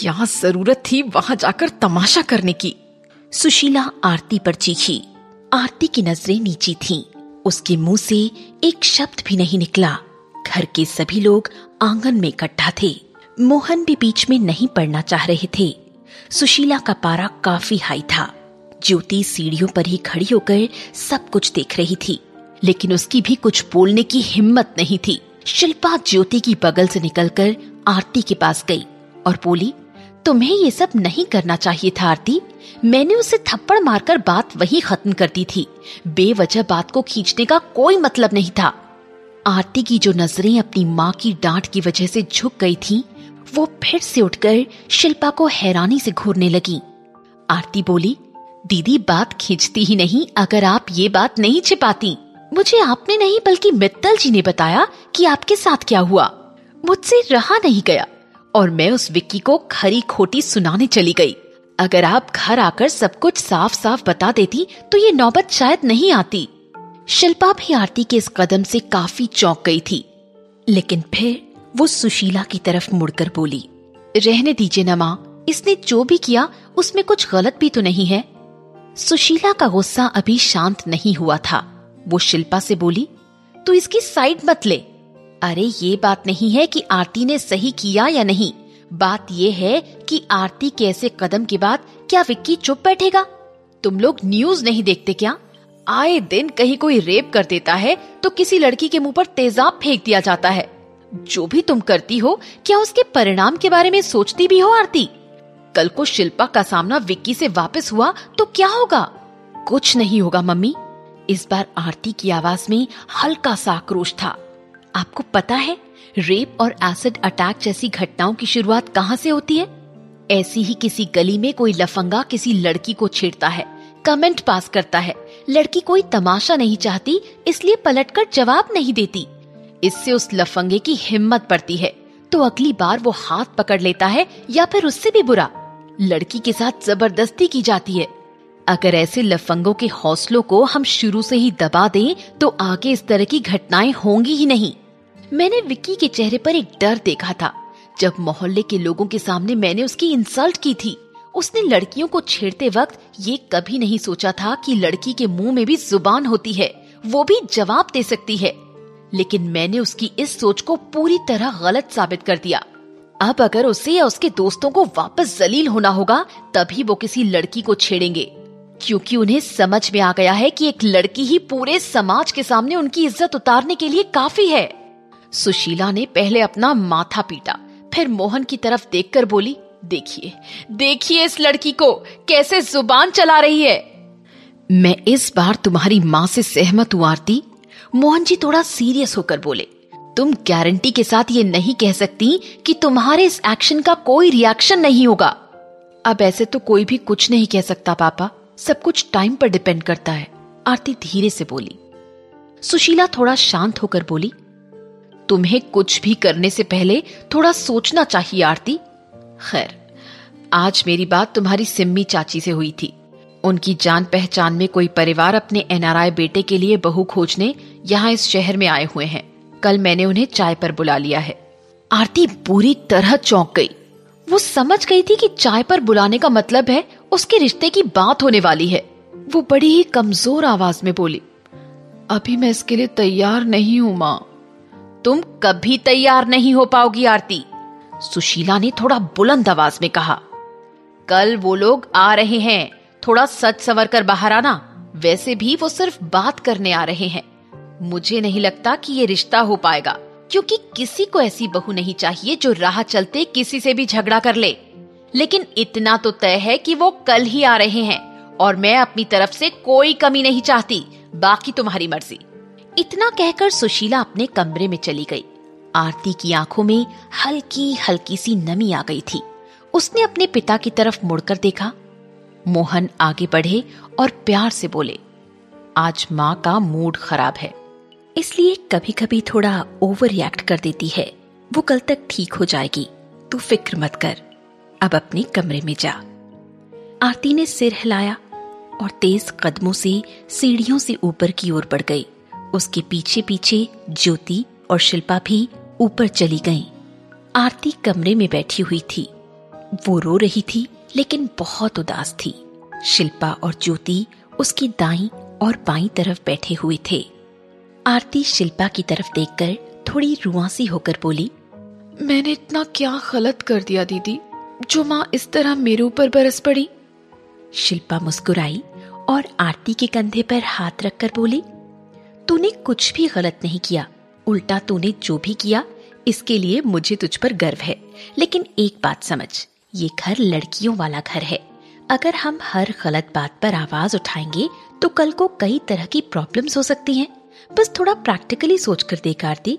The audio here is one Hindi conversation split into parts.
क्या ज़रूरत थी वहाँ जाकर तमाशा करने की। सुशीला आरती पर चीखी। आरती की नज़रें नीची थीं। उसके मुँह से एक शब्द भी नहीं निकला। घर के सभी लोग आँगन में इकट्ठा थे। मोहन भी बीच में नहीं पड़ना चाह रहे थे। सुशीला का पारा काफ़ी हाई था। ज्योति सीढ़ियों पर ही खड़ी होकर सब कुछ देख रही थी। लेकिन उसकी भी कुछ बोलने की हिम्मत नहीं थी। शिल्पा ज्योति की बगल से निकलकर आरती के पास गई और बोली तुम्हें ये सब नहीं करना चाहिए था आरती। मैंने उसे थप्पड़ मारकर बात वही खत्म कर दी थी। बेवजह बात को खींचने का कोई मतलब नहीं था। आरती की जो नज़रें अपनी माँ की डांट की वजह से झुक गई थीं, वो फिर से उठकर शिल्पा को हैरानी से घूरने लगी। आरती बोली दीदी बात खींचती ही नहीं अगर आप ये बात नहीं छिपाती। मुझे आपने नहीं बल्कि मित्तल जी ने बताया कि आपके साथ क्या हुआ। मुझसे रहा नहीं गया। और मैं उस विक्की को खरी खोटी सुनाने चली गई। अगर आप घर आकर सब कुछ साफ़ साफ़ बता देती तो ये नौबत शायद नहीं आती। शिल्पा भी आरती के इस कदम से काफ़ी चौंक गई थी। लेकिन फिर वो सुशीला की तरफ़ मुड़कर बोली, रहने दीजिए न माँ, इसने जो भी किया, उसमें कुछ गलत भी तो नहीं है? सुशीला का गुस्सा अभी शांत नहीं हुआ था। वो शिल्पा से बोली, तू इसकी साइड मत ले। अरे, ये बात नहीं है कि आरती ने सही किया या नहीं। बात ये है कि आरती के ऐसे कदम के बाद क्या विक्की चुप बैठेगा? तुम लोग न्यूज़ नहीं देखते क्या? आए दिन कहीं कोई रेप कर देता है तो किसी लड़की के मुँह पर तेजाब फेंक दिया जाता है। जो भी तुम करती हो, क्या उसके परिणाम के बारे में सोचती भी हो आरती? कल को शिल्पा का सामना विक्की से वापस हुआ तो क्या होगा? कुछ नहीं होगा, मम्मी। इस बार आरती की आवाज़ में हल्का सा आक्रोश था। आपको पता है, रेप और एसिड अटैक जैसी घटनाओं की शुरुआत कहाँ से होती है? ऐसी ही किसी गली में कोई लफंगा किसी लड़की को छेड़ता है कमेंट पास करता है। लड़की कोई तमाशा नहीं चाहती, इसलिए पलटकर जवाब नहीं देती। इससे उस लफंगे की हिम्मत पड़ती है। तो अगली बार वो हाथ पकड़ लेता है या फिर उससे भी बुरा। लड़की के साथ ज़बरदस्ती की जाती है। अगर ऐसे लफंगों के हौसलों को हम शुरू से ही दबा दें तो आगे इस तरह की घटनाएँ होंगी ही नहीं। मैंने विक्की के चेहरे पर एक डर देखा था। जब मोहल्ले के लोगों के सामने मैंने उसकी इंसल्ट की थी, उसने लड़कियों को छेड़ते वक्त ये कभी नहीं सोचा था कि लड़की के मुँह में भी ज़ुबान होती है, वो भी जवाब दे सकती है। लेकिन मैंने उसकी इस सोच को पूरी तरह गलत साबित कर दिया। अब अगर उसे या उसके दोस्तों को वापस जलील होना होगा, तभी वो किसी लड़की को छेड़ेंगे। क्योंकि उन्हें समझ में आ गया है कि एक लड़की ही पूरे समाज के सामने उनकी इज़्ज़त उतारने के लिए काफ़ी है। सुशीला ने पहले अपना माथा पीटा, फिर मोहन की तरफ़ देखकर बोली, देखिए देखिए इस लड़की को, कैसे ज़ुबान चला रही है। मैं इस बार तुम्हारी माँ से सहमत हूँ, आरती। मोहन जी थोड़ा सीरियस होकर बोले, तुम गारंटी के साथ ये नहीं कह सकती कि तुम्हारे इस एक्शन का कोई रिएक्शन नहीं होगा। अब ऐसे तो कोई भी कुछ नहीं कह सकता पापा, सब कुछ टाइम पर डिपेंड करता है। आरती धीरे से बोली। सुशीला थोड़ा शांत होकर बोली तुम्हें कुछ भी करने से पहले थोड़ा सोचना चाहिए, आरती। खैर, आज मेरी बात तुम्हारी सिम्मी चाची से हुई थी। उनकी जान पहचान में कोई परिवार अपने एनआरआई बेटे के लिए बहू खोजने यहाँ इस शहर में आए हुए हैं। कल मैंने उन्हें चाय पर बुला लिया है। आरती बुरी तरह चौंक गई। वो समझ गई थी कि चाय पर बुलाने का मतलब है उसके रिश्ते की बात होने वाली है। वो बड़ी ही कमज़ोर आवाज़ में बोली, अभी मैं इसके लिए तैयार नहीं हूँ, माँ। तुम कभी तैयार नहीं हो पाओगी, आरती। सुशीला ने थोड़ा बुलंद आवाज़ में कहा, कल वो लोग आ रहे हैं। थोड़ा सच सवर कर बाहर आना। वैसे भी वो सिर्फ़ बात करने आ रहे हैं। मुझे नहीं लगता कि ये रिश्ता हो पाएगा, क्योंकि किसी को ऐसी बहू नहीं चाहिए जो राह चलते किसी से भी झगड़ा कर ले। लेकिन इतना तो तय है कि वो कल ही आ रहे हैं, और मैं अपनी तरफ़ से कोई कमी नहीं चाहती। बाकी तुम्हारी मर्ज़ी। इतना कहकर सुशीला अपने कमरे में चली गई। आरती की आँखों में हल्की हल्की सी नमी आ गई थी। उसने अपने पिता की तरफ़ मुड़कर देखा। मोहन आगे बढ़े और प्यार से बोले, आज माँ का मूड खराब है। इसलिए कभी कभी थोड़ा ओवर रिएक्ट कर देती है। वो कल तक ठीक हो जाएगी। तू फ़िक्र मत कर। अब अपने कमरे में जा। आरती ने सिर हिलाया और तेज कदमों से सीढ़ियों से ऊपर की ओर बढ़ गई। उसके पीछे पीछे ज्योति और शिल्पा भी ऊपर चली गईं। आरती कमरे में बैठी हुई थी। वो रो रही थी लेकिन बहुत उदास थी। शिल्पा और ज्योति उसकी दाई और बाई तरफ़ बैठे हुए थे। आरती शिल्पा की तरफ़ देखकर थोड़ी रुआसी होकर बोली मैंने इतना क्या गलत कर दिया दीदी? जो माँ इस तरह मेरे ऊपर बरस पड़ी? शिल्पा मुस्कुराई और आरती के कंधे पर हाथ रखकर बोली तूने कुछ भी गलत नहीं किया। उल्टा तूने जो भी किया, इसके लिए मुझे तुझ पर गर्व है। लेकिन एक बात समझ, ये घर लड़कियों वाला घर है। अगर हम हर गलत बात पर आवाज़ उठाएँगे तो कल को कई तरह की प्रॉब्लम्स हो सकती हैं। बस थोड़ा प्रैक्टिकली सोच कर आरती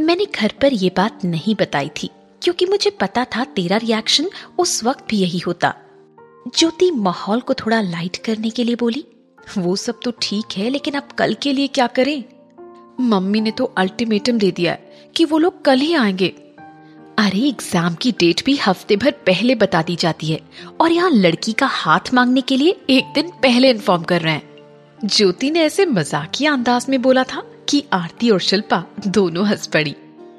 मैंने घर पर ये बात नहीं बताई थी, क्योंकि मुझे पता था तेरा रिएक्शन उस वक्त भी यही होता। ज्योति माहौल को थोड़ा लाइट करने के लिए बोली। वो सब तो ठीक है, लेकिन अब कल के लिए क्या करें? मम्मी ने तो अल्टीमेटम दे दिया है कि वो लोग कल ही आएँगे। अरे एग्ज़ाम की डेट भी हफ़्ते भर पहले बता दी जाती है और यहाँ लड़की का हाथ मांगने के लिए एक दिन पहले इन्फॉर्म कर रहे हैं। ज्योति ने ऐसे मजाकिया अंदाज में बोला था कि आरती और शिल्पा दोनों हंस पड़ी।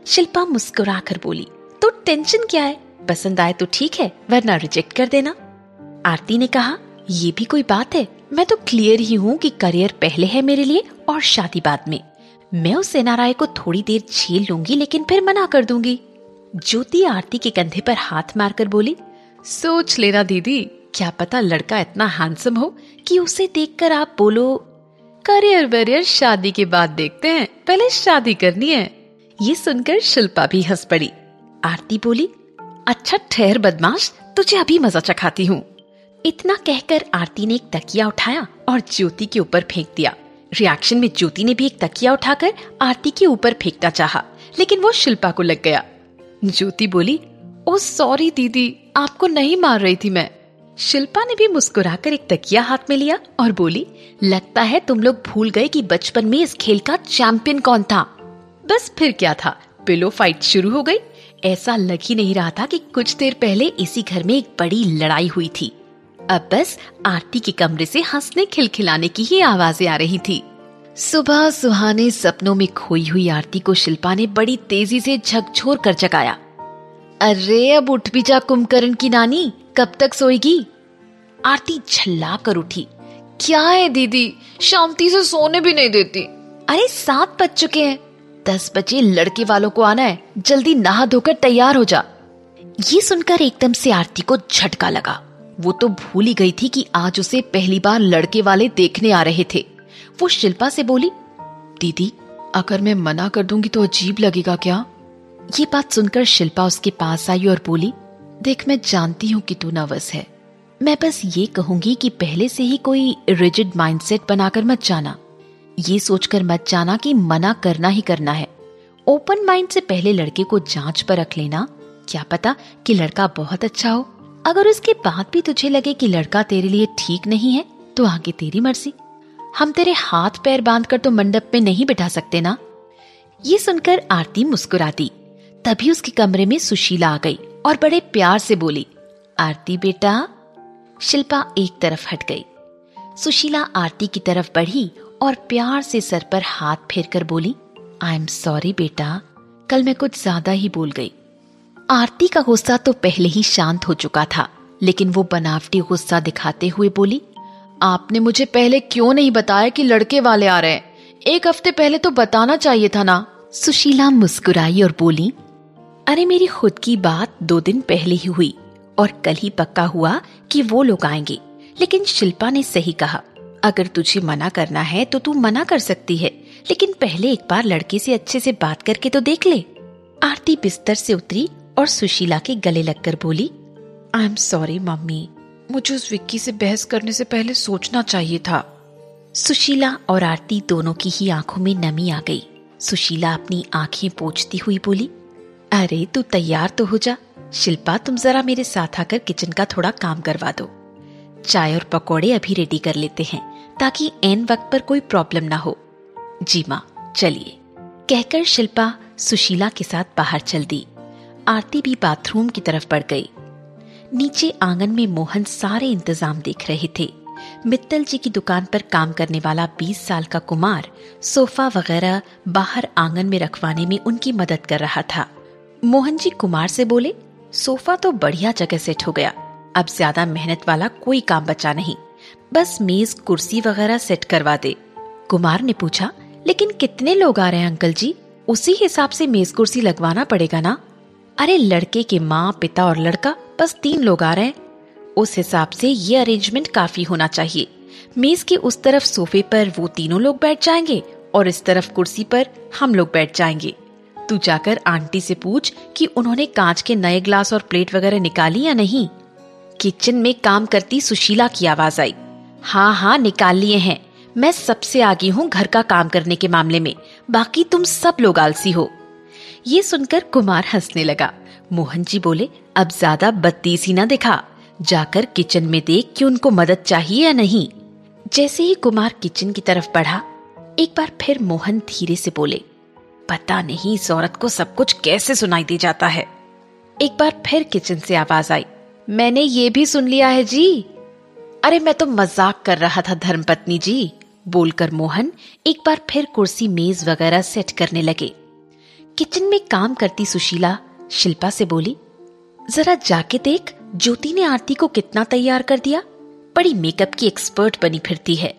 शिल्पा मुस्कुरा कर बोली तो टेंशन क्या है? पसंद आए तो ठीक है, वरना रिजेक्ट कर देना। आरती ने कहा, ये भी कोई बात है? मैं तो क्लियर ही हूँ कि करियर पहले है मेरे लिए और शादी बाद में। मैं उस एनआरआई को थोड़ी देर झेल लूँगी, लेकिन फिर मना कर दूँगी। ज्योति आरती के कंधे पर हाथ मारकर बोली, सोच लेना दीदी, क्या पता लड़का इतना हैंडसम हो कि उसे देखकर आप बोलो करियर वेरियर शादी के बाद देखते हैं, पहले शादी करनी है। ये सुनकर शिल्पा भी हंस पड़ी। आरती बोली अच्छा ठहर बदमाश, तुझे अभी मज़ा चखाती हूँ। इतना कहकर आरती ने एक तकिया उठाया और ज्योति के ऊपर फेंक दिया। रिएक्शन में ज्योति ने भी एक तकिया उठाकर आरती के ऊपर फेंकना चाहा, लेकिन वो शिल्पा को लग गया। ज्योति बोली ओ सॉरी दीदी आपको नहीं मार रही थी मैं। शिल्पा ने भी मुस्कुराकर एक तकिया हाथ में लिया और बोली लगता है तुम लोग भूल गए कि बचपन में इस खेल का चैंपियन कौन था। बस फिर क्या था? पिलो फाइट शुरू हो गई। ऐसा लग ही नहीं रहा था कि कुछ देर पहले इसी घर में एक बड़ी लड़ाई हुई थी। अब बस आरती के कमरे से हंसने खिलखिलाने की ही आवाज़ें आ रही थी। सुबह सुहाने सपनों में खोई हुई आरती को शिल्पा ने बड़ी तेज़ी से झकझोर कर जगाया। अरे, अब उठ भी जा कुंभकर्ण की नानी, कब तक सोएगी? आरती झल्ला कर उठी। क्या है दीदी, शांति से सोने भी नहीं देती। अरे, सात बज चुके हैं। दस बजे लड़के वालों को आना है, जल्दी नहा धोकर तैयार हो जा। ये सुनकर एकदम से आरती को झटका लगा। वो तो भूल ही गई थी कि आज उसे पहली बार लड़के वाले देखने आ रहे थे। वो शिल्पा से बोली, दीदी, अगर मैं मना कर दूँगी तो अजीब लगेगा क्या? ये बात सुनकर शिल्पा उसके पास आई और बोली, देख, मैं जानती हूँ कि तू नर्वस है। मैं बस ये कहूँगी कि पहले से ही कोई रिजिड माइंडसेट बनाकर मत जाना। ये सोचकर मत जाना कि मना करना ही करना है। ओपन माइंड से पहले लड़के को जाँच पर रख लेना। क्या पता कि लड़का बहुत अच्छा हो। अगर उसके बाद भी तुझे लगे कि लड़का तेरे लिए ठीक नहीं है तो आगे तेरी मर्ज़ी। हम तेरे हाथ पैर बाँध कर तो मंडप में नहीं बिठा सकते ना? ये सुनकर आरती मुस्कुरा दी तभी उसके कमरे में सुशीला आ गई और बड़े प्यार से बोली, आरती बेटा। शिल्पा एक तरफ़ हट गई। सुशीला आरती की तरफ़ बढ़ी और प्यार से सर पर हाथ फेर कर बोली, आई एम सॉरी बेटा। कल मैं कुछ ज़्यादा ही बोल गई। आरती का गुस्सा तो पहले ही शांत हो चुका था, लेकिन वो बनावटी गुस्सा दिखाते हुए बोली, आपने मुझे पहले क्यों नहीं बताया कि लड़के वाले आ रहे हैं? एक हफ़्ते पहले तो बताना चाहिए था ना। सुशीला मुस्कुराई और बोली, अरे मेरी खुद की बात दो दिन पहले ही हुई, और कल ही पक्का हुआ कि वो लोग आएँगे। लेकिन शिल्पा ने सही कहा, अगर तुझे मना करना है तो तू मना कर सकती है, लेकिन पहले एक बार लड़के से अच्छे से बात करके तो देख ले। आरती बिस्तर से उतरी और सुशीला के गले लगकर बोली आई एम सॉरी मम्मी। मुझे उस विक्की से बहस करने से पहले सोचना चाहिए था। सुशीला और आरती दोनों की ही आँखों में नमी आ गई। सुशीला अपनी आँखें पोछती हुई बोली अरे तू तैयार तो हो जा। शिल्पा तुम जरा मेरे साथ आकर किचन का थोड़ा काम करवा दो। चाय और पकौड़े अभी रेडी कर लेते हैं ताकि एन वक्त पर कोई प्रॉब्लम ना हो। जी माँ चलिए। कहकर शिल्पा सुशीला के साथ बाहर चल दी। आरती भी बाथरूम की तरफ़ बढ़ गई। नीचे आँगन में मोहन सारे इंतज़ाम देख रहे थे। मित्तल जी की दुकान पर काम करने वाला 20 साल का कुमार सोफा वगैरह बाहर आँगन में रखवाने में उनकी मदद कर रहा था। मोहन जी कुमार से बोले, सोफा तो बढ़िया जगह सेट हो गया। अब ज़्यादा मेहनत वाला कोई काम बचा नहीं। बस मेज, कुर्सी वगैरह सेट करवा दे। कुमार ने पूछा, लेकिन कितने लोग आ रहे हैं, अंकल जी? उसी हिसाब से मेज, कुर्सी लगवाना पड़ेगा ना? अरे, लड़के के माँ, पिता और लड़का, बस तीन लोग आ रहे हैं। उस हिसाब से ये अरेंजमेंट काफ़ी होना चाहिए। मेज के उस तरफ़ सोफे पर वो तीनों लोग बैठ जाएँगे और इस तरफ़ कुर्सी पर हम लोग बैठ जाएँगे। तू जाकर आंटी से पूछ कि उन्होंने कांच के नए ग्लास और प्लेट वगैरह निकाली या नहीं। किचन में काम करती सुशीला की आवाज़ आई। हाँ हाँ निकाल लिए हैं। मैं सबसे आगे हूँ घर का काम करने के मामले में। बाकी तुम सब लोग आलसी हो। ये सुनकर कुमार हंसने लगा। मोहन जी बोले, अब ज़्यादा बत्तीसी ना दिखा। जाकर किचन में देख कि उनको मदद चाहिए या नहीं। जैसे ही कुमार किचन की तरफ़ बढ़ा, एक बार फिर मोहन धीरे से बोले, पता नहीं इस औरत को सब कुछ कैसे सुनाई दे जाता है? एक बार फिर किचन से आवाज़ आई, मैंने ये भी सुन लिया है जी। अरे, मैं तो मज़ाक कर रहा था, धर्मपत्नी जी, बोलकर मोहन एक बार फिर कुर्सी मेज वगैरह सेट करने लगे। किचन में काम करती सुशीला शिल्पा से बोली, जरा जाके देख, ज्योति ने आरती को कितना तैयार कर दिया। बड़ी मेकअप की एक्सपर्ट बनी फिरती है।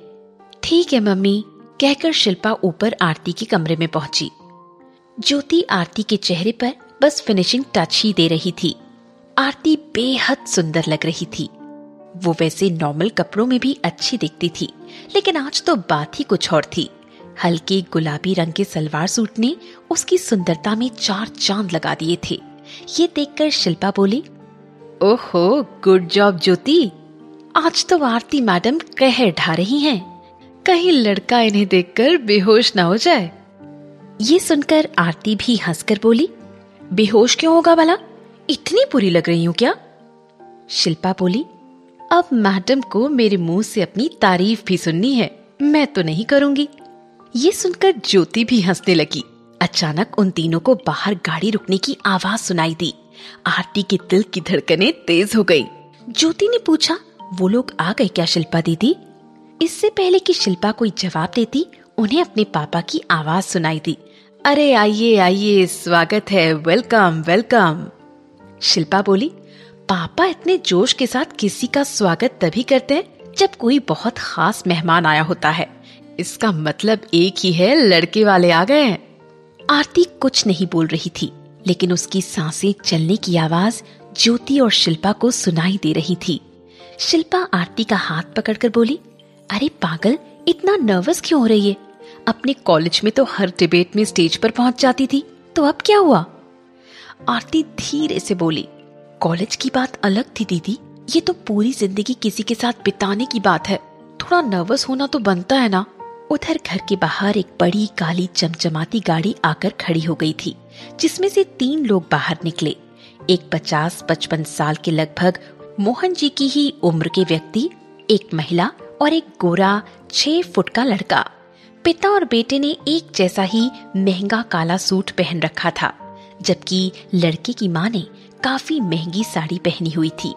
ठीक है, मम्मी, कहकर शिल्पा ऊपर आरती के कमरे में पहुँची। ज्योति आरती के चेहरे पर बस फिनिशिंग टच ही दे रही थी। आरती बेहद सुंदर लग रही थी। वो वैसे नॉर्मल कपड़ों में भी अच्छी दिखती थी, लेकिन आज तो बात ही कुछ और थी। हल्के गुलाबी रंग के सलवार सूट ने उसकी सुंदरता में चार चाँद लगा दिए थे। ये देखकर शिल्पा बोली ओहो गुड जॉब ज्योति। आज तो आरती मैडम कहर ढा रही हैं। कहीं लड़का इन्हें देखकर बेहोश ना हो जाए। ये सुनकर आरती भी हंसकर बोली बेहोश क्यों होगा भला इतनी बुरी लग रही हूँ क्या? शिल्पा बोली अब मैडम को मेरे मुँह से अपनी तारीफ़ भी सुननी है मैं तो नहीं करूँगी। ये सुनकर ज्योति भी हंसने लगी। अचानक उन तीनों को बाहर गाड़ी रुकने की आवाज़ सुनाई दी। आरती के दिल की धड़कनें तेज हो गई। ज्योति ने पूछा, वो लोग आ गए क्या शिल्पा दीदी? इससे पहले कि शिल्पा कोई जवाब देती, उन्हें अपने पापा की आवाज़ सुनाई दी। अरे, आइए आइए, स्वागत है। Welcome welcome. शिल्पा बोली, पापा इतने जोश के साथ किसी का स्वागत तभी करते हैं जब कोई बहुत खास मेहमान आया होता है। इसका मतलब एक ही है, लड़के वाले आ गए आरती कुछ नहीं बोल रही थी, लेकिन उसकी साँसें चलने की आवाज़ ज्योति और शिल्पा को सुनाई दे रही थी। शिल्पा आरती का हाथ पकड़कर बोली, अरे पागल, इतना नर्वस क्यों हो रही है? अपने कॉलेज में तो हर डिबेट में स्टेज पर पहुँच जाती थी तो अब क्या हुआ? आरती धीरे से बोली, कॉलेज की बात अलग थी दीदी, ये तो पूरी ज़िंदगी किसी के साथ बिताने की बात है। थोड़ा नर्वस होना तो बनता है ना? उधर घर के बाहर एक बड़ी काली चमचमाती गाड़ी आकर खड़ी हो गई थी, जिसमें से तीन लोग बाहर निकले। एक पचास पचपन साल के लगभग मोहन जी की ही उम्र के व्यक्ति, एक महिला और एक गोरा छह फुट का लड़का। पिता और बेटे ने एक जैसा ही महँगा काला सूट पहन रखा था, जबकि लड़के की माँ ने काफ़ी महँगी साड़ी पहनी हुई थी।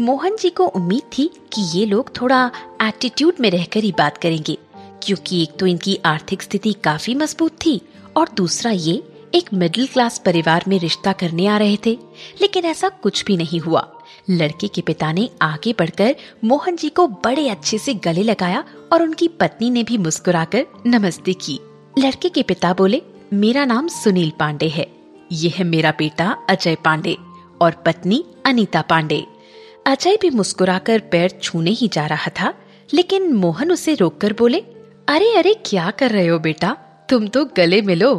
मोहन जी को उम्मीद थी कि ये लोग थोड़ा एटीट्यूड में रहकर ही बात करेंगे। क्योंकि एक तो इनकी आर्थिक स्थिति काफ़ी मज़बूत थी और दूसरा ये, एक मिडिल क्लास परिवार में रिश्ता करने आ रहे थे। लेकिन ऐसा कुछ भी नहीं हुआ। लड़के के पिता ने आगे बढ़कर मोहन जी को बड़े अच्छे से गले लगाया और उनकी पत्नी ने भी मुस्कुराकर नमस्ते की। लड़के के पिता बोले, मेरा नाम सुनील पांडे है। यह है मेरा बेटा अजय पांडे और पत्नी अनीता पांडे। अजय भी मुस्कुराकर पैर छूने ही जा रहा था, लेकिन मोहन उसे रोककर बोले अरे अरे, क्या कर रहे हो बेटा? तुम तो गले मिलो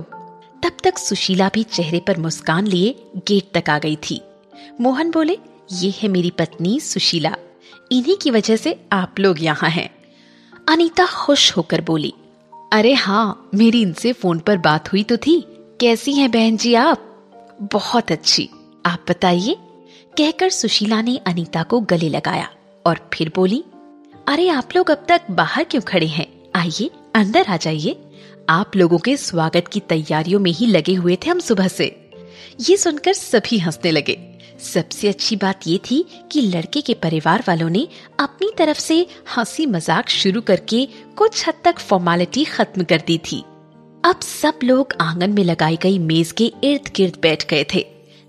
तब तक सुशीला भी चेहरे पर मुस्कान लिए गेट तक आ गई थी। मोहन बोले, ये है मेरी पत्नी सुशीला। इन्हीं की वजह से आप लोग यहाँ हैं। अनीता खुश होकर बोली, अरे हाँ मेरी इनसे फ़ोन पर बात हुई तो थी। कैसी हैं बहन जी आप? बहुत अच्छी। आप बताइए? कहकर सुशीला ने अनीता को गले लगाया और फिर बोली, अरे, आप लोग अब तक बाहर क्यों खड़े हैं? आइए, अंदर आ जाइए। आप लोगों के स्वागत की तैयारियों में ही लगे हुए थे हम सुबह से। ये सुनकर सभी हंसने लगे। सबसे अच्छी बात ये थी कि लड़के के परिवार वालों ने अपनी तरफ़ से हँसी मज़ाक शुरू करके कुछ हद तक फॉर्मेलिटी खत्म कर दी थी। अब सब लोग आँगन में लगाई गई मेज के इर्द गिर्द बैठ गए थे।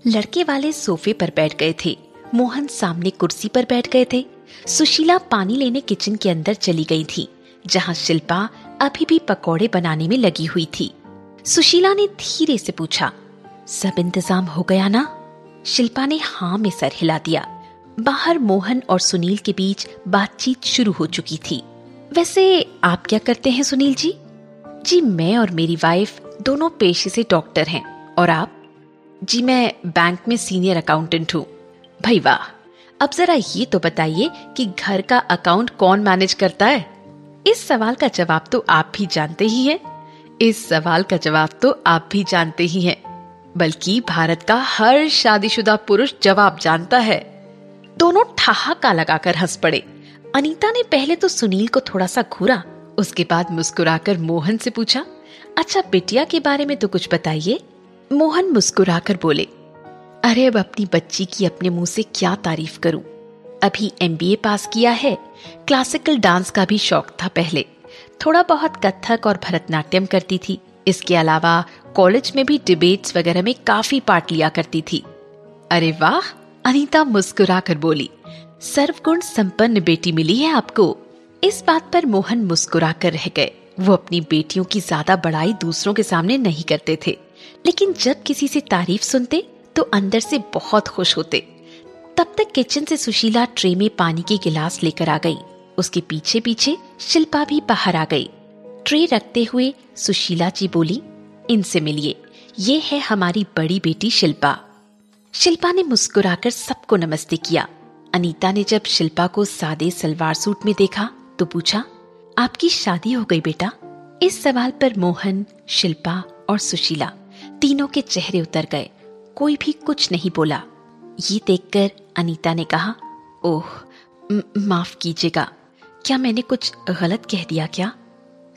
लड़के वाले सोफे पर बैठ गए थे। मोहन सामने कुर्सी पर बैठ गए थे। सुशीला पानी लेने किचन के अंदर चली गई थी। जहाँ शिल्पा अभी भी पकौड़े बनाने में लगी हुई थी। सुशीला ने धीरे से पूछा, सब इंतज़ाम हो गया ना? शिल्पा ने हाँ में सर हिला दिया। बाहर मोहन और सुनील के बीच बातचीत शुरू हो चुकी थी। वैसे आप क्या करते हैं सुनील जी? जी, मैं और मेरी वाइफ दोनों पेशे से डॉक्टर हैं। और आप? जी, मैं बैंक में सीनियर अकाउंटेंट हूँ। भाई वाह! अब जरा ये तो बताइए कि घर का अकाउंट कौन मैनेज करता है? इस सवाल का जवाब तो आप भी जानते ही हैं। इस सवाल का जवाब तो आप भी जानते ही हैं। बल्कि भारत का हर शादीशुदा पुरुष जवाब जानता है। दोनों ठहाका लगाकर हंस पड़े। अनीता ने पहले तो सुनील को थोड़ा सा घूरा, उसके बाद मुस्कुराकर मोहन से पूछा अच्छा बिटिया के बारे में तो कुछ बताइए? मोहन मुस्कुराकर बोले, अरे, अब अपनी बच्ची की अपने मुँह से क्या तारीफ़ करूँ? अभी एमबीए पास किया है। क्लासिकल डांस का भी शौक था पहले। थोड़ा बहुत कथक और भरतनाट्यम करती थी। इसके अलावा कॉलेज में भी डिबेट्स वगैरह में काफ़ी पार्ट लिया करती थी। अरे वाह! अनीता मुस्कुरा कर बोली, सर्वगुण संपन्न बेटी मिली है आपको। इस बात पर मोहन मुस्कुरा कर रह गए। वो अपनी बेटियों की ज़्यादा बड़ाई दूसरों के सामने नहीं करते थे। लेकिन जब किसी से तारीफ़ सुनते तो अंदर से बहुत खुश होते। तब तक किचन से सुशीला ट्रे में पानी के गिलास लेकर आ गई। उसके पीछे पीछे शिल्पा भी बाहर आ गई। ट्रे रखते हुए सुशीला जी बोली, इनसे मिलिए। ये है हमारी बड़ी बेटी शिल्पा। शिल्पा ने मुस्कुराकर सबको नमस्ते किया। अनीता ने जब शिल्पा को सादे सलवार सूट में देखा तो पूछा, आपकी शादी हो गई बेटा? इस सवाल पर मोहन, शिल्पा और सुशीला तीनों के चेहरे उतर गए। कोई भी कुछ नहीं बोला। ये देखकर अनीता ने कहा, ओह माफ़ कीजिएगा। क्या मैंने कुछ गलत कह दिया क्या?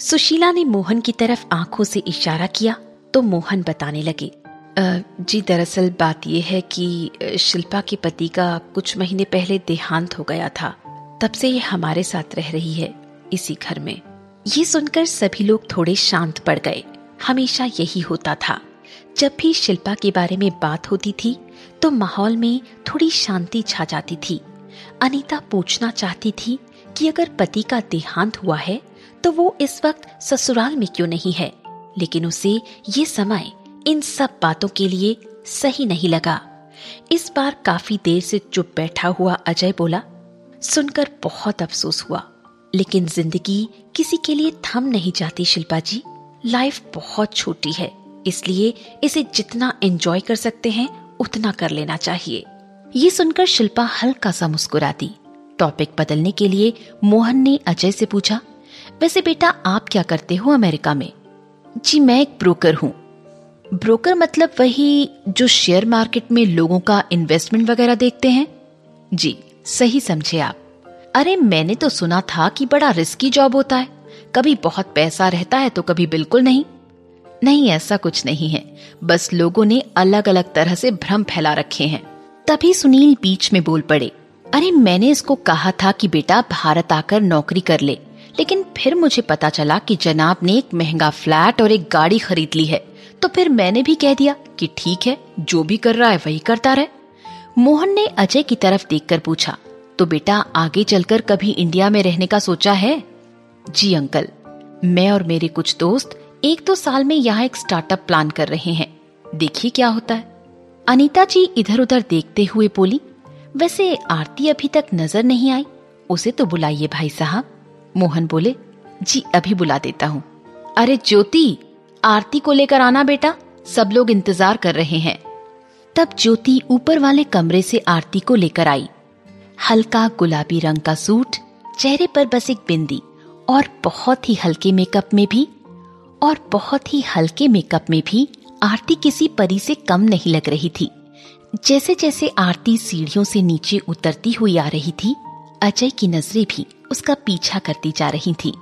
सुशीला ने मोहन की तरफ़ आँखों से इशारा किया तो मोहन बताने लगे जी, दरअसल बात यह है कि शिल्पा के पति का कुछ महीने पहले देहांत हो गया था। तब से ये हमारे साथ रह रही है, इसी घर में। ये सुनकर सभी लोग थोड़े शांत पड़ गए। हमेशा यही होता था। जब भी शिल्पा के बारे में बात होती थी तो माहौल में थोड़ी शांति छा जाती थी। अनीता पूछना चाहती थी कि अगर पति का देहांत हुआ है तो वो इस वक्त ससुराल में क्यों नहीं है? लेकिन उसे ये समय इन सब बातों के लिए सही नहीं लगा। इस बार काफ़ी देर से चुप बैठा हुआ अजय बोला, सुनकर बहुत अफसोस हुआ, लेकिन ज़िंदगी किसी के लिए थम नहीं जाती शिल्पा जी लाइफ बहुत छोटी है, इसलिए इसे जितना एंजॉय कर सकते हैं उतना कर लेना चाहिए। ये सुनकर शिल्पा हल्का सा मुस्कुराती। टॉपिक बदलने के लिए मोहन ने अजय से पूछा, वैसे बेटा, आप क्या करते हो अमेरिका में? जी, मैं एक ब्रोकर हूँ। ब्रोकर मतलब वही जो शेयर मार्केट में लोगों का इन्वेस्टमेंट वगैरह देखते हैं? जी, सही समझे आप। अरे, मैंने तो सुना था कि बड़ा रिस्की जॉब होता है। कभी बहुत पैसा रहता है तो कभी बिल्कुल नहीं। नहीं, ऐसा कुछ नहीं है। बस लोगों ने अलग अलग तरह से भ्रम फैला रखे हैं। तभी सुनील बीच में बोल पड़े, अरे, मैंने इसको कहा था कि बेटा भारत आकर नौकरी कर ले, लेकिन फिर मुझे पता चला कि जनाब ने एक महँगा फ्लैट और एक गाड़ी खरीद ली है तो फिर मैंने भी कह दिया कि ठीक है, जो भी कर रहा है वही करता रहे। मोहन ने अजय की तरफ़ देखकर पूछा तो बेटा आगे चलकर कभी इंडिया में रहने का सोचा है? जी, अंकल, मैं और मेरे कुछ दोस्त एक दो साल में यहाँ एक स्टार्टअप प्लान कर रहे हैं। देखिए क्या होता है। अनीता जी इधर उधर देखते हुए बोली, वैसे आरती अभी तक नज़र नहीं आई, उसे तो बुलाइए भाई साहब। मोहन बोले, जी, अभी बुला देता हूँ। अरे ज्योति, आरती को लेकर आना बेटा, सब लोग इंतज़ार कर रहे हैं। तब ज्योति ऊपर वाले कमरे से आरती को लेकर आई। हल्का गुलाबी रंग का सूट, चेहरे पर बस एक बिंदी और बहुत ही हल्के मेकअप में भी और बहुत ही हल्के मेकअप में भी आरती किसी परी से कम नहीं लग रही थी। जैसे जैसे आरती सीढ़ियों से नीचे उतरती हुई आ रही थी, अजय की नज़रें भी उसका पीछा करती जा रही थी।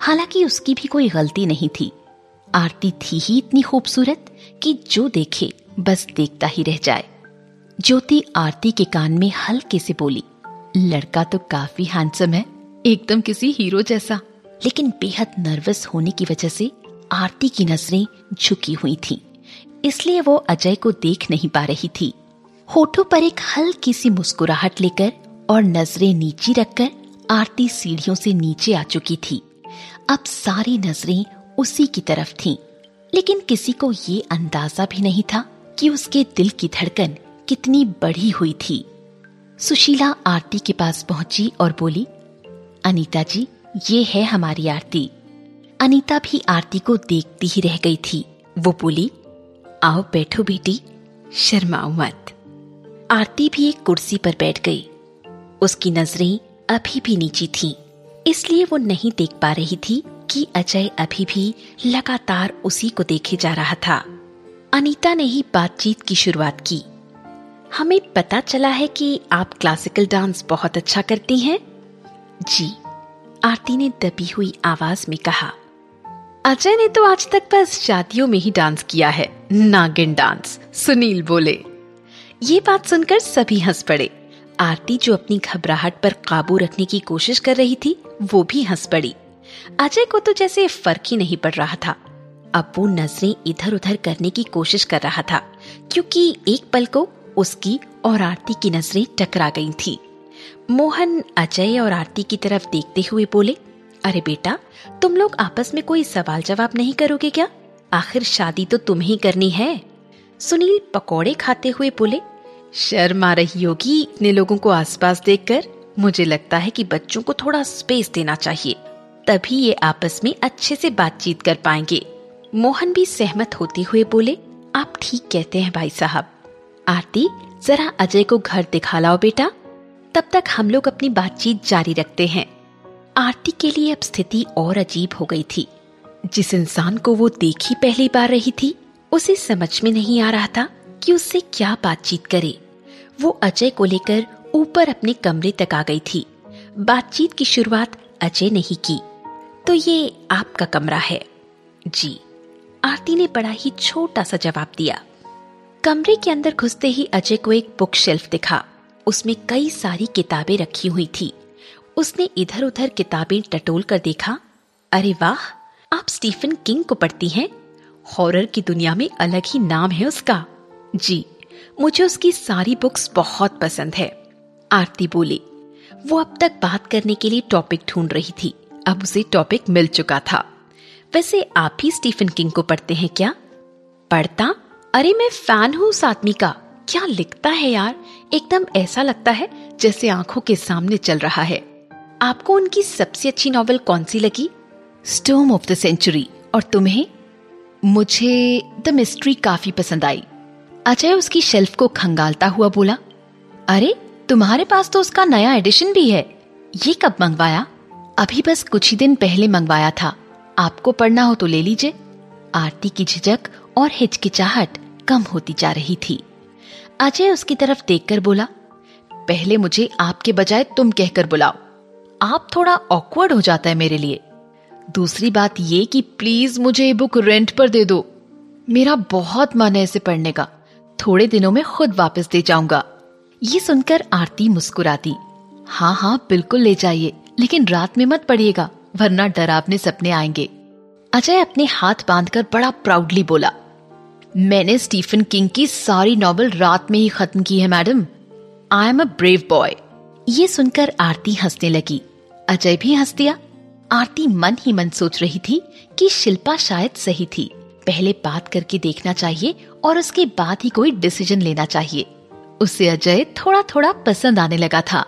हालाँकि उसकी भी कोई गलती नहीं थी। आरती थी ही इतनी खूबसूरत कि जो देखे, बस देखता ही रह जाए। ज्योति आरती के कान में हल्के से बोली, लड़का तो काफ़ी हैंडसम है, एकदम किसी हीरो जैसा। लेकिन बेहद नर्वस होने की वजह से आरती की नज़रें झुकी हुई थीं। इसलिए वो अजय को देख नहीं पा रही थी। होठों पर एक हल्की सी मुस्कुराहट लेकर और नज़रें नीची रखकर आरती सीढ़ियों से नीचे आ चुकी थी। अब सारी नज़रें उसी की तरफ़ थीं, लेकिन किसी को ये अंदाज़ा भी नहीं था कि उसके दिल की धड़कन कितनी बढ़ी हुई थी। सुशीला आरती के पास पहुँची और बोली अनीता जी ये है हमारी आरती। अनीता भी आरती को देखती ही रह गई थी। वो बोली आओ बैठो बेटी शर्माओ मत। आरती भी एक कुर्सी पर बैठ गई। उसकी नज़रें अभी भी नीची थीं, इसलिए वो नहीं देख पा रही थी कि अजय अभी भी लगातार उसी को देखे जा रहा था। अनीता ने ही बातचीत की शुरुआत की। हमें पता चला है कि आप क्लासिकल डांस बहुत अच्छा करती हैं? जी आरती ने दबी हुई आवाज़ में कहा। अजय ने तो आज तक बस शादियों में ही डांस किया है। नागिन डांस। सुनील बोले, ये बात सुनकर सभी हंस पड़े। आरती जो अपनी घबराहट पर काबू रखने की कोशिश कर रही थी, वो भी हंस पड़ी। अजय को तो जैसे फ़र्क ही नहीं पड़ रहा था। अब वो नज़रें इधर उधर करने की कोशिश कर रहा था, क्योंकि एक पल को उसकी और आरती की नज़रें टकरा गई थी। मोहन अजय और आरती की तरफ़ देखते हुए बोले अरे बेटा, तुम लोग आपस में कोई सवाल जवाब नहीं करोगे क्या? आखिर शादी तो तुम्हें ही करनी है। सुनील पकौड़े खाते हुए बोले, शर्म आ रही होगी इतने लोगों को आसपास देखकर, मुझे लगता है कि बच्चों को थोड़ा स्पेस देना चाहिए। तभी ये आपस में अच्छे से बातचीत कर पाएँगे। मोहन भी सहमत होते हुए बोले, आप ठीक कहते हैं भाई साहब। आरती, जरा अजय को घर दिखा लाओ बेटा। तब तक हम लोग अपनी बातचीत जारी रखते हैं। आरती के लिए अब स्थिति और अजीब हो गई थी। जिस इंसान को वो देखी पहली बार रही थी, उसे समझ में नहीं आ रहा था कि उससे क्या बातचीत करे। वो अजय को लेकर ऊपर अपने कमरे तक आ गई थी। बातचीत की शुरुआत अजय ने ही की। तो ये आपका कमरा है। जी, आरती ने बड़ा ही छोटा सा जवाब दिया। कमरे के अंदर घुसते ही अजय को एक बुक शेल्फ दिखा। उसमें कई सारी किताबें रखी हुई थी। उसने इधर उधर किताबें टटोल कर देखा। अरे वाह, आप स्टीफन किंग को पढ़ती हैं। हॉरर की दुनिया में अलग ही नाम है उसका। जी, मुझे उसकी सारी बुक्स बहुत पसंद है। आरती बोली, वो अब तक बात करने के लिए टॉपिक ढूंढ रही थी। अब उसे टॉपिक मिल चुका था। वैसे आप भी स्टीफन किंग को पढ़ते हैं क्या? पढ़ता? अरे मैं फ़ैन हूँ उस आदमी का। क्या लिखता है यार? एकदम ऐसा लगता है जैसे आँखों के सामने चल रहा है। आपको उनकी सबसे अच्छी नॉवल कौन सी लगी? स्टोम ऑफ़ द सेंचुरी और तुम्हें? मुझे द मिस्ट्री काफ़ी पसंद आई। अजय उसकी शेल्फ को खंगालता हुआ बोला। अरे, तुम्हारे पास तो उसका नया एडिशन भी है। ये कब मंगवाया? अभी बस कुछ ही दिन पहले मंगवाया था। आपको पढ़ना हो तो ले लीजिए। आरती की झिझक और हिचकिचाहट कम होती जा रही थी। अजय उसकी तरफ़ देखकर बोला, पहले मुझे आपके बजाय तुम कहकर बुलाओ। आप थोड़ा ऑकवर्ड हो जाता है मेरे लिए। दूसरी बात ये कि प्लीज़ मुझे ये बुक रेंट पर दे दो। मेरा बहुत मन है इसे पढ़ने का। थोड़े दिनों में खुद वापस दे जाऊँगा। ये सुनकर आरती मुस्कुराती। हाँ हाँ बिल्कुल ले जाइए, लेकिन रात में मत पड़िएगा वरना डरावने सपने आएँगे। अजय अपने हाथ बांधकर बड़ा प्राउडली बोला, मैंने स्टीफन किंग की सारी नॉवल रात में ही खत्म की है, madam. I am a brave boy ये सुनकर आरती हंसने लगी। अजय भी हंस दिया। आरती मन ही मन सोच रही थी कि शिल्पा शायद सही थी। पहले बात करके देखना चाहिए और उसके बाद ही कोई डिसीज़न लेना चाहिए। उसे अजय थोड़ा थोड़ा पसंद आने लगा था।